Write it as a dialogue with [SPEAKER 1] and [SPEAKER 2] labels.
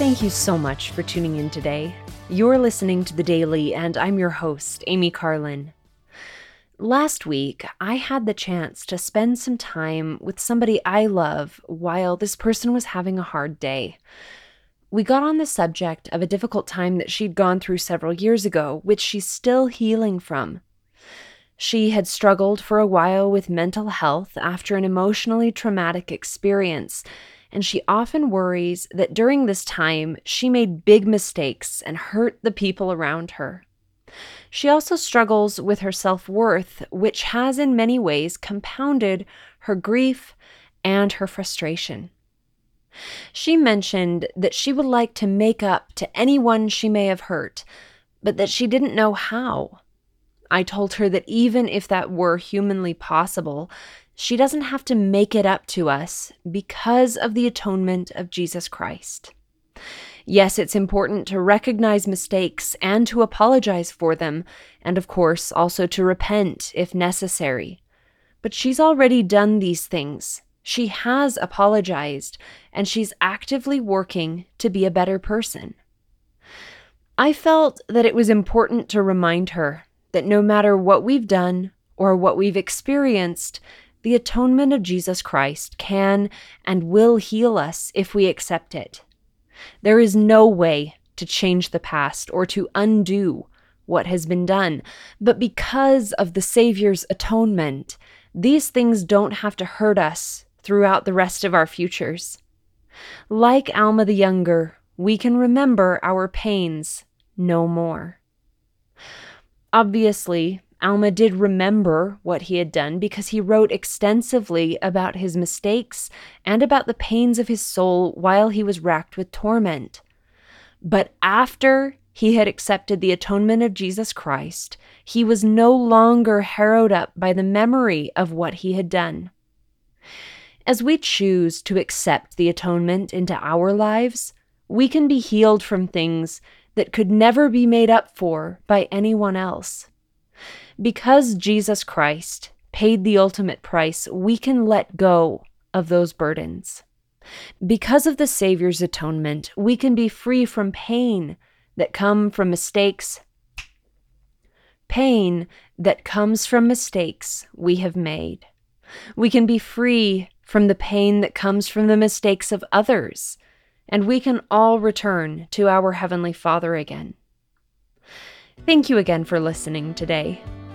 [SPEAKER 1] Thank you so much for tuning in today. You're listening to The Daily, and I'm your host, Amy Carlin. Last week, I had the chance to spend some time with somebody I love while this person was having a hard day. We got on the subject of a difficult time that she'd gone through several years ago, which she's still healing from. She had struggled for a while with mental health after an emotionally traumatic experience, and she often worries that during this time she made big mistakes and hurt the people around her. She also struggles with her self worth, which has in many ways compounded her grief and her frustration. She mentioned that she would like to make up to anyone she may have hurt, but that she didn't know how. I told her that even if that were humanly possible, she doesn't have to make it up to us because of the atonement of Jesus Christ. Yes, it's important to recognize mistakes and to apologize for them, and of course, also to repent if necessary. But she's already done these things. She has apologized, and she's actively working to be a better person. I felt that it was important to remind her that no matter what we've done or what we've experienced, the atonement of Jesus Christ can and will heal us if we accept it. There is no way to change the past or to undo what has been done, but because of the Savior's atonement, these things don't have to hurt us throughout the rest of our futures. Like Alma the Younger, we can remember our pains no more. Obviously, Alma did remember what he had done because he wrote extensively about his mistakes and about the pains of his soul while he was racked with torment. But after he had accepted the atonement of Jesus Christ, he was no longer harrowed up by the memory of what he had done. As we choose to accept the atonement into our lives, we can be healed from things that could never be made up for by anyone else. Because Jesus Christ paid the ultimate price, we can let go of those burdens. Because of the Savior's atonement, we can be free from pain that come from mistakes pain that comes from mistakes we have made. We can be free from the pain that comes from the mistakes of others, and we can all return to our Heavenly Father again. Thank you again for listening today.